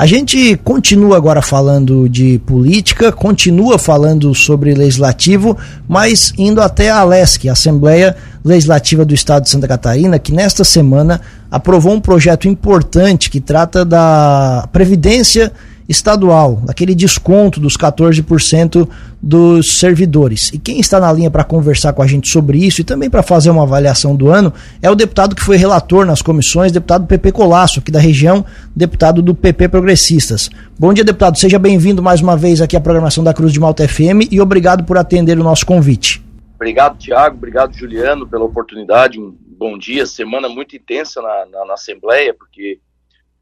A gente continua agora falando de política, continua falando sobre legislativo, mas indo até a ALESC, Assembleia Legislativa do Estado de Santa Catarina, que nesta semana aprovou um projeto importante que trata da Previdência estadual, aquele desconto dos 14% dos servidores. E quem está na linha para conversar com a gente sobre isso e também para fazer uma avaliação do ano é o deputado que foi relator nas comissões, deputado PP Colasso, aqui da região, deputado do PP Progressistas. Bom dia, deputado. Seja bem-vindo mais uma vez aqui à programação da Cruz de Malta FM e obrigado por atender o nosso convite. Obrigado, Tiago. Obrigado, Juliano, pela oportunidade. Um bom dia. Semana muito intensa na, na, na Assembleia, porque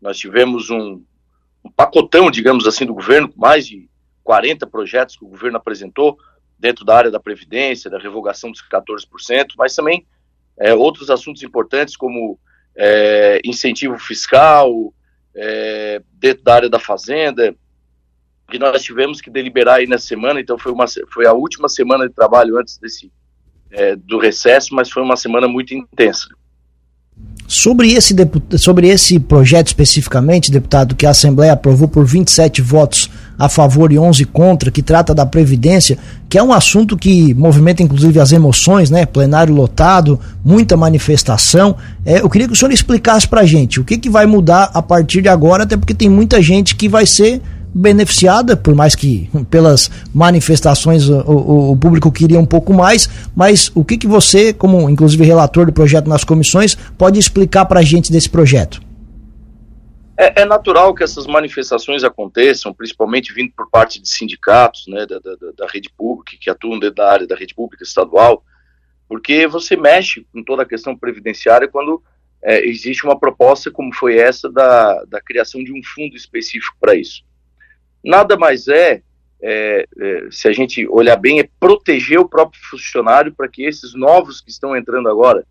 nós tivemos um, um pacotão, digamos assim, do governo, mais de 40 projetos que o governo apresentou dentro da área da Previdência, da revogação dos 14%, mas também é, outros assuntos importantes como é, incentivo fiscal, é, dentro da área da Fazenda, que nós tivemos que deliberar aí na semana, então foi, uma, foi a última semana de trabalho antes desse é, do recesso, mas foi uma semana muito intensa. Sobre esse, sobre esse projeto especificamente, deputado, que a Assembleia aprovou por 27 votos a favor e 11 contra, que trata da Previdência, que é um assunto que movimenta inclusive as emoções, né? Plenário lotado, muita manifestação. É, eu queria que o senhor explicasse pra gente o que, que vai mudar a partir de agora, até porque tem muita gente que vai ser beneficiada, por mais que pelas manifestações o, o, público queria um pouco mais, mas o que, que você, como inclusive relator do projeto nas comissões, pode explicar para a gente desse projeto? É, é, natural que essas manifestações aconteçam, principalmente vindo por parte de sindicatos né, da, da, da rede pública, que atuam dentro da área da rede pública estadual, porque você mexe com toda a questão previdenciária quando é, existe uma proposta como foi essa da, da criação de um fundo específico para isso nada mais é, é, é, se a gente olhar bem, é proteger o próprio funcionário para que esses novos que estão entrando agora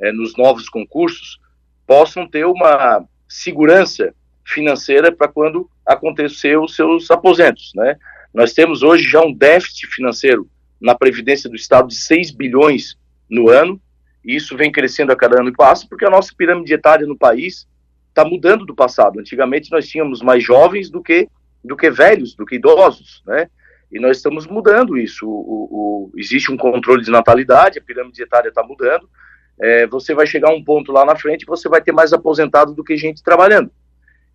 é, nos novos concursos possam ter uma segurança financeira para quando acontecer os seus aposentos, né? Nós temos hoje já um déficit financeiro na Previdência do Estado de 6 bilhões no ano, e isso vem crescendo a cada ano que passa, porque a nossa pirâmide etária no país está mudando do passado. Antigamente nós tínhamos mais jovens do que do que velhos, do que idosos, né? E nós estamos mudando isso. O, o, o existe um controle de natalidade, a pirâmide etária está mudando. É, você vai chegar a um ponto lá na frente, você vai ter mais aposentado do que gente trabalhando.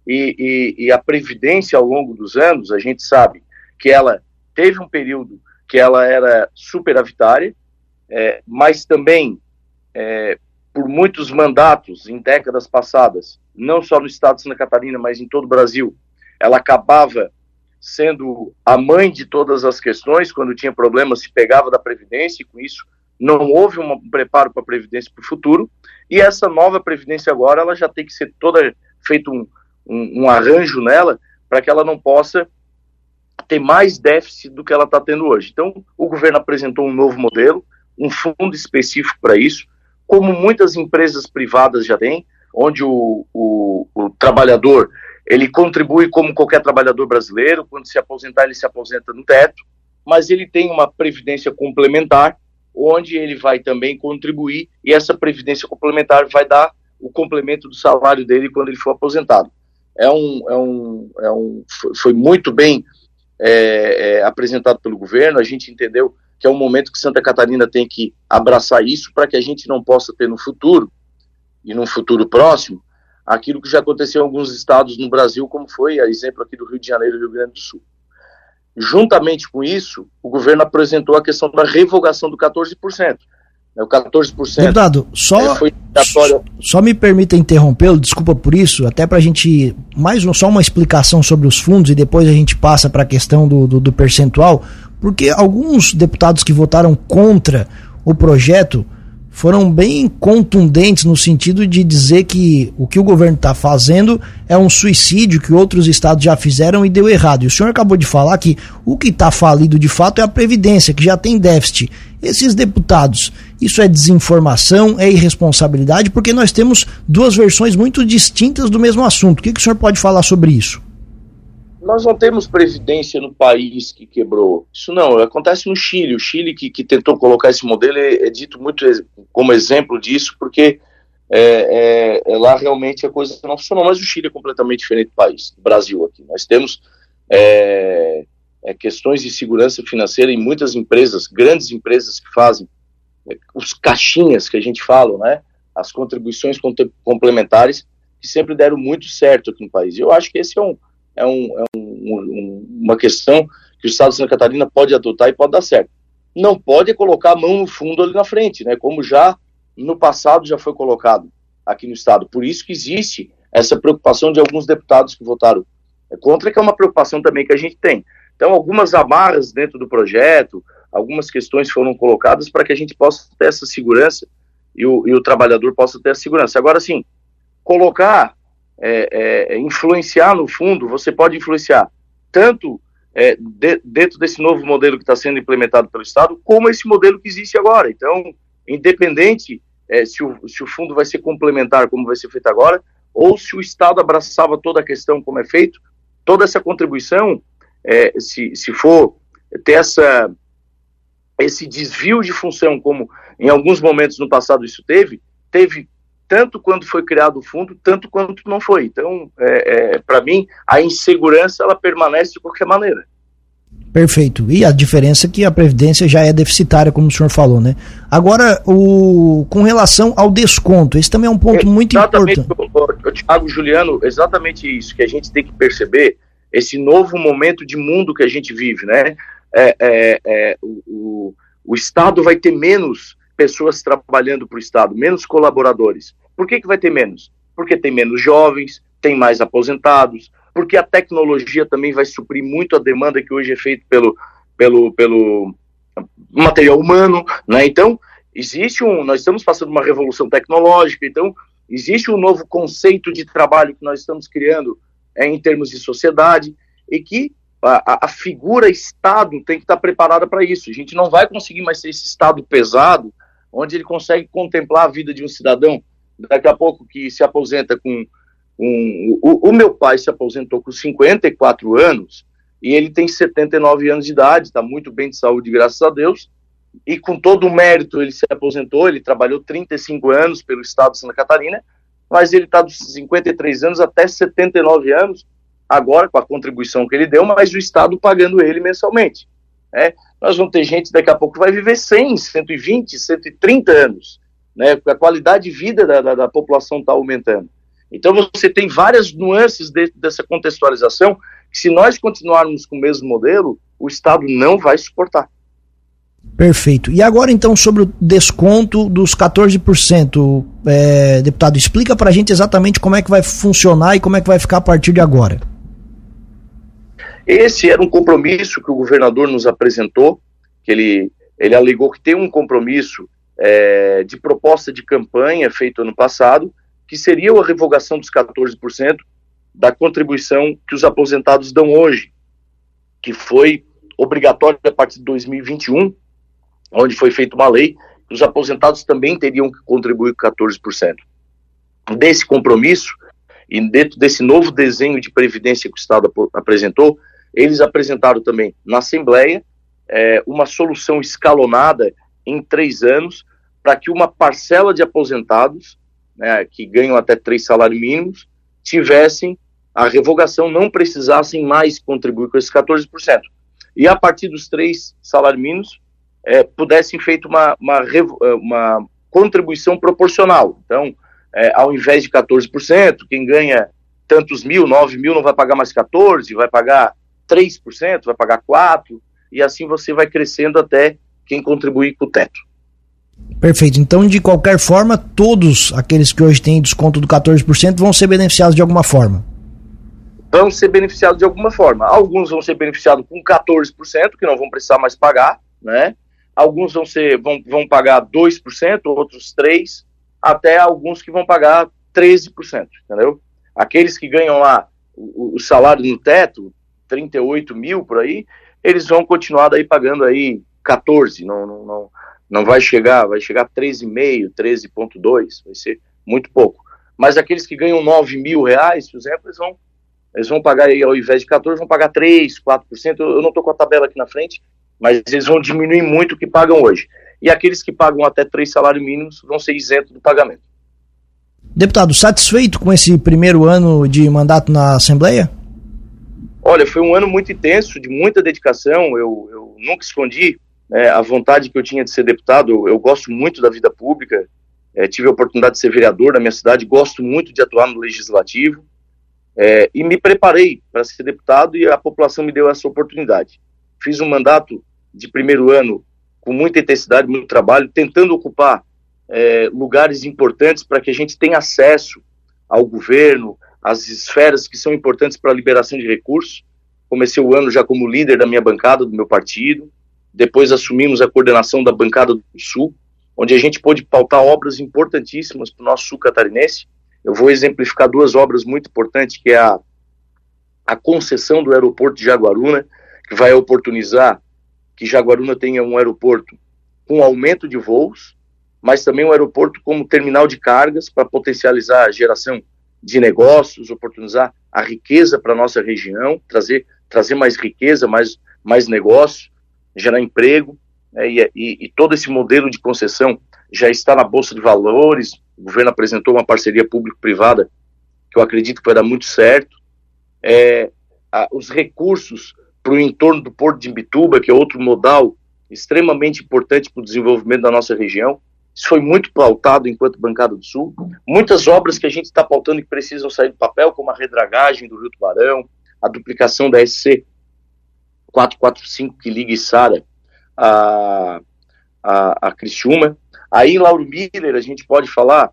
E, e, e, a previdência ao longo dos anos, a gente sabe que ela teve um período que ela era superavitária, é, mas também é, por muitos mandatos em décadas passadas, não só no estado de Santa Catarina, mas em todo o Brasil, ela acabava sendo a mãe de todas as questões, quando tinha problemas se pegava da Previdência, e com isso não houve um preparo para a Previdência para o futuro, e essa nova Previdência agora, ela já tem que ser toda, feito um, um, um arranjo nela, para que ela não possa ter mais déficit do que ela está tendo hoje. Então, o governo apresentou um novo modelo, um fundo específico para isso, como muitas empresas privadas já têm, onde o, o, o trabalhador ele contribui como qualquer trabalhador brasileiro, quando se aposentar, ele se aposenta no teto, mas ele tem uma previdência complementar, onde ele vai também contribuir, e essa previdência complementar vai dar o complemento do salário dele quando ele for aposentado. É um, é um, é um, foi muito bem é, é, apresentado pelo governo, a gente entendeu que é um momento que Santa Catarina tem que abraçar isso para que a gente não possa ter no futuro, e num futuro próximo, aquilo que já aconteceu em alguns estados no Brasil, como foi, a exemplo aqui do Rio de Janeiro e Rio Grande do Sul. Juntamente com isso, o governo apresentou a questão da revogação do 14%. O 14%. Deputado, só, é, só me permita interrompê-lo, desculpa por isso, até para a gente. Mais um, só uma explicação sobre os fundos e depois a gente passa para a questão do, do, do percentual, porque alguns deputados que votaram contra o projeto foram bem contundentes no sentido de dizer que o que o governo está fazendo é um suicídio que outros estados já fizeram e deu errado. E o senhor acabou de falar que o que está falido de fato é a Previdência, que já tem déficit. Esses deputados, isso é desinformação, é irresponsabilidade, porque nós temos duas versões muito distintas do mesmo assunto. O que, que o senhor pode falar sobre isso? Nós não temos previdência no país que quebrou. Isso não, acontece no Chile. O Chile que, que tentou colocar esse modelo é, é dito muito como exemplo disso, porque é, é, lá realmente a coisa não funcionou, mas o Chile é completamente diferente do país, do Brasil aqui. Nós temos é, é, questões de segurança financeira em muitas empresas, grandes empresas que fazem é, os caixinhas que a gente fala, né? As contribuições complementares que sempre deram muito certo aqui no país. Eu acho que esse é, um, é, um, é um, uma questão que o Estado de Santa Catarina pode adotar e pode dar certo. Não pode colocar a mão no fundo ali na frente, né? Como já no passado já foi colocado aqui no Estado. Por isso que existe essa preocupação de alguns deputados que votaram contra, que é uma preocupação também que a gente tem. Então, algumas amarras dentro do projeto, algumas questões foram colocadas para que a gente possa ter essa segurança e o, e o trabalhador possa ter a segurança. Agora, sim, colocar, é, é, influenciar no fundo, você pode influenciar tanto é, de, dentro desse novo modelo que está sendo implementado pelo Estado, como esse modelo que existe agora. Então, independente é, se, o, se o fundo vai ser complementar, como vai ser feito agora, ou se o Estado abraçava toda a questão como é feito, toda essa contribuição é, se, se for ter essa, esse desvio de função, como em alguns momentos no passado isso teve, teve tanto quando foi criado o fundo, tanto quanto não foi. Então, é, é para mim, a insegurança ela permanece de qualquer maneira. Perfeito. E a diferença é que a Previdência já é deficitária, como o senhor falou, né? Agora, o, com relação ao desconto, esse também é um ponto muito importante. Thiago Juliano, exatamente isso que a gente tem que perceber esse novo momento de mundo que a gente vive, né? É, é, é, o, o, Estado vai ter menos pessoas trabalhando para o Estado, menos colaboradores. Por que, que vai ter menos? Porque tem menos jovens, tem mais aposentados, porque a tecnologia também vai suprir muito a demanda que hoje é feita pelo, pelo, pelo material humano, né? Então, existe um, nós estamos passando uma revolução tecnológica, então existe um novo conceito de trabalho que nós estamos criando é, em termos de sociedade, e que a, a, figura Estado tem que estar preparada para isso. A gente não vai conseguir mais ser esse Estado pesado, onde ele consegue contemplar a vida de um cidadão. Daqui a pouco que se aposenta com. Um, o, o meu pai se aposentou com 54 anos e ele tem 79 anos de idade, está muito bem de saúde, graças a Deus. E com todo o mérito ele se aposentou, ele trabalhou 35 anos pelo Estado de Santa Catarina, mas ele está dos 53 anos até 79 anos, agora com a contribuição que ele deu, mas o Estado pagando ele mensalmente. Né? Nós vamos ter gente daqui a pouco que vai viver 100, 120, 130 anos, né? porque a qualidade de vida da, da, da população está aumentando. Então você tem várias nuances de, dessa contextualização que se nós continuarmos com o mesmo modelo, o Estado não vai suportar. Perfeito. E agora então sobre o desconto dos 14%, é, deputado, explica para a gente exatamente como é que vai funcionar e como é que vai ficar a partir de agora. Esse era um compromisso que o governador nos apresentou, que ele, ele alegou que tem um compromisso é, de proposta de campanha feito ano passado, que seria a revogação dos 14% da contribuição que os aposentados dão hoje, que foi obrigatório a partir de 2021, onde foi feita uma lei que os aposentados também teriam que contribuir com 14%. Desse compromisso, e dentro desse novo desenho de previdência que o Estado ap apresentou, eles apresentaram também na Assembleia é, uma solução escalonada em três anos para que uma parcela de aposentados, né, que ganham até três salários mínimos, tivessem a revogação, não precisassem mais contribuir com esses 14%. E a partir dos três salários mínimos, é, pudessem feito uma, uma, é, uma contribuição proporcional. Então, é, ao invés de 14%, quem ganha tantos mil, 9 mil, não vai pagar mais 14%, vai pagar 3%, vai pagar 4%, e assim você vai crescendo até quem contribuir com o teto. Perfeito. Então, de qualquer forma, todos aqueles que hoje têm desconto do 14% vão ser beneficiados de alguma forma. Vão ser beneficiados de alguma forma. Alguns vão ser beneficiados com 14%, que não vão precisar mais pagar, né? alguns vão, ser, vão, vão pagar 2%, outros 3%, até alguns que vão pagar 13%, entendeu? Aqueles que ganham lá o, o salário no teto, 38 mil por aí, eles vão continuar daí pagando aí 14, não, não, não, não vai chegar, vai chegar a 13,5, 13,2, vai ser muito pouco. Mas aqueles que ganham 9 mil reais, por exemplo, eles vão, eles vão pagar aí, ao invés de 14, vão pagar 3, 4%, eu, eu não estou com a tabela aqui na frente, mas eles vão diminuir muito o que pagam hoje. E aqueles que pagam até três salários mínimos vão ser isentos do pagamento. Deputado, satisfeito com esse primeiro ano de mandato na Assembleia? Olha, foi um ano muito intenso, de muita dedicação. Eu, eu nunca escondi né, a vontade que eu tinha de ser deputado. Eu, eu gosto muito da vida pública. É, tive a oportunidade de ser vereador na minha cidade. Gosto muito de atuar no legislativo. É, e me preparei para ser deputado e a população me deu essa oportunidade. Fiz um mandato de primeiro ano com muita intensidade, muito trabalho, tentando ocupar é, lugares importantes para que a gente tenha acesso ao governo, às esferas que são importantes para a liberação de recursos. Comecei o ano já como líder da minha bancada, do meu partido. Depois assumimos a coordenação da bancada do Sul, onde a gente pôde pautar obras importantíssimas para o nosso sul catarinense. Eu vou exemplificar duas obras muito importantes, que é a, a concessão do aeroporto de Jaguaruna, que vai oportunizar que Jaguaruna tenha um aeroporto com aumento de voos, mas também um aeroporto como terminal de cargas para potencializar a geração de negócios, oportunizar a riqueza para a nossa região, trazer, trazer mais riqueza, mais, mais negócio, gerar emprego, né, e, e, e, todo esse modelo de concessão já está na Bolsa de Valores, o governo apresentou uma parceria público-privada que eu acredito que vai dar muito certo, é, a, os recursos para o entorno do Porto de Imbituba, que é outro modal extremamente importante para o desenvolvimento da nossa região, isso foi muito pautado enquanto Bancada do Sul. Muitas obras que a gente está pautando que precisam sair do papel, como a redragagem do Rio Tubarão, a duplicação da SC 445 que liga Sara a, a, a Criciúma. Aí em Lauro Miller a gente pode falar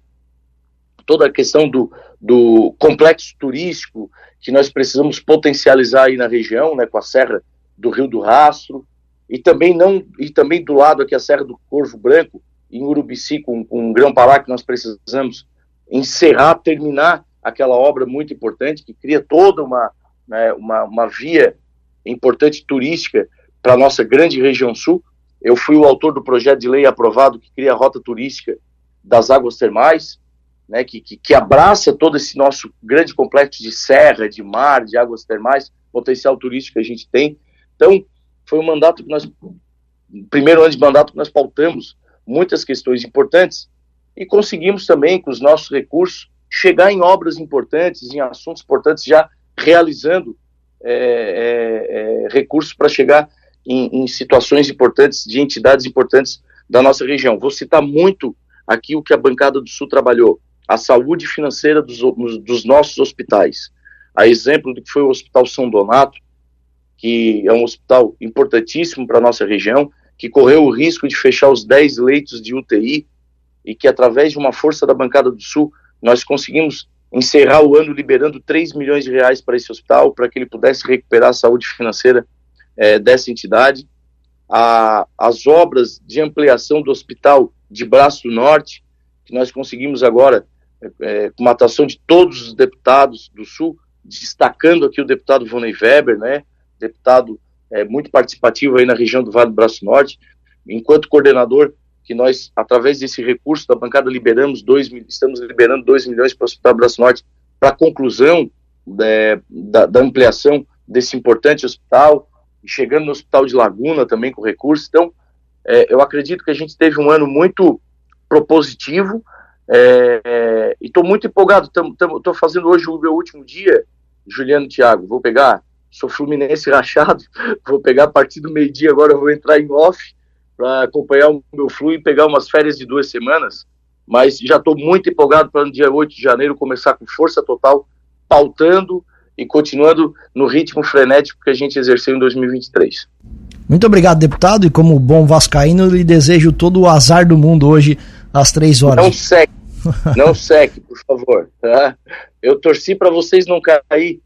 toda a questão do, do complexo turístico que nós precisamos potencializar aí na região, né, com a Serra do Rio do Rastro, e também não e também do lado aqui a Serra do Corvo Branco, em Urubici com, com Grão-Pará, que nós precisamos encerrar, terminar aquela obra muito importante, que cria toda uma, né, uma, uma via importante turística para a nossa grande região sul. Eu fui o autor do projeto de lei aprovado que cria a rota turística das águas termais, né, que, que, que abraça todo esse nosso grande complexo de serra, de mar, de águas termais, potencial turístico que a gente tem. Então, foi um mandato que nós, primeiro ano de mandato que nós pautamos muitas questões importantes e conseguimos também, com os nossos recursos, chegar em obras importantes, em assuntos importantes, já realizando é, é, é, recursos para chegar em, em, situações importantes, de entidades importantes da nossa região. Vou citar muito aqui o que a Bancada do Sul trabalhou: a saúde financeira dos, dos nossos hospitais. A exemplo do que foi o Hospital São Donato, que é um hospital importantíssimo para a nossa região, que correu o risco de fechar os 10 leitos de UTI e que, através de uma força da bancada do Sul, nós conseguimos encerrar o ano liberando 3 milhões de reais para esse hospital, para que ele pudesse recuperar a saúde financeira é, dessa entidade. A, as obras de ampliação do hospital de Braço Norte, que nós conseguimos agora, é, com uma atuação de todos os deputados do Sul, destacando aqui o deputado Vonei Weber, né, deputado é, muito participativo aí na região do Vale do Braço Norte. Enquanto coordenador, que nós, através desse recurso da bancada, liberamos dois, estamos liberando 2 milhões para o Hospital Braço Norte para a conclusão é, da, da, ampliação desse importante hospital, chegando no Hospital de Laguna também com recurso. Então, é, eu acredito que a gente teve um ano muito propositivo é, é e estou muito empolgado. Estou fazendo hoje o meu último dia, Juliano Thiago. Vou pegar sou Fluminense rachado, vou pegar a partir do meio-dia agora, eu vou entrar em off para acompanhar o meu flu e pegar umas férias de duas semanas, mas já estou muito empolgado para no dia 8 de janeiro começar com força total, pautando e continuando no ritmo frenético que a gente exerceu em 2023. Muito obrigado, deputado, e como bom vascaíno, lhe desejo todo o azar do mundo hoje às três horas. Não seque, não seque, por favor. Tá? Eu torci para vocês não cair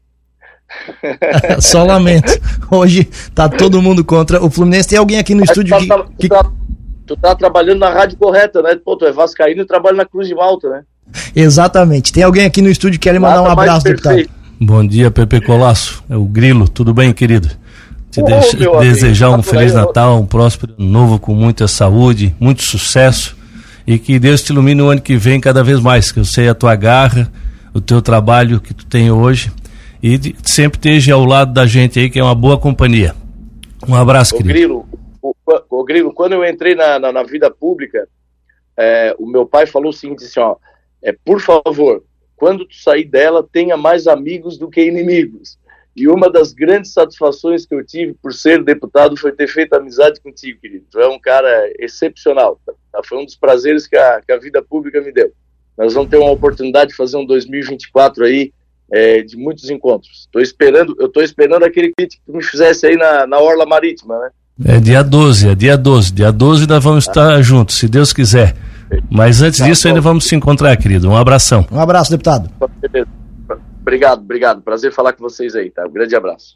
Só lamento. Hoje tá todo mundo contra o Fluminense. Tem alguém aqui no Mas estúdio tu tá, que, tu, tá, tu tá trabalhando na rádio correta, né? Pô, tu é vascaíno e trabalha na Cruz de Malta, né? Exatamente. Tem alguém aqui no estúdio que quer lhe mandar um abraço, deputado. Bom dia, Pepe Colasso. É o Grilo. Tudo bem, querido? Te oh, desejar amigo, um tá Feliz Natal, um próspero novo com muita saúde, muito sucesso e que Deus te ilumine no ano que vem cada vez mais, que eu sei a tua garra, o teu trabalho que tu tem hoje e sempre esteja ao lado da gente aí, que é uma boa companhia. Um abraço, o querido. Grilo, o, o, Grilo, quando eu entrei na, na, na vida pública, é, o meu pai falou o seguinte, assim, ó, é, por favor, quando tu sair dela, tenha mais amigos do que inimigos. E uma das grandes satisfações que eu tive por ser deputado foi ter feito amizade contigo, querido. Tu é um cara excepcional. Tá? Foi um dos prazeres que a, que a vida pública me deu. Nós vamos ter uma oportunidade de fazer um 2024 aí é, de muitos encontros. Tô esperando, eu estou esperando aquele que tu me fizesse aí na, na Orla Marítima, né? É dia 12, é dia 12. Dia 12 nós vamos ah. estar juntos, se Deus quiser. Mas antes tá, disso, ainda vamos se encontrar, querido. Um abração. Um abraço, deputado. Obrigado, obrigado. Prazer falar com vocês aí, tá? Um grande abraço.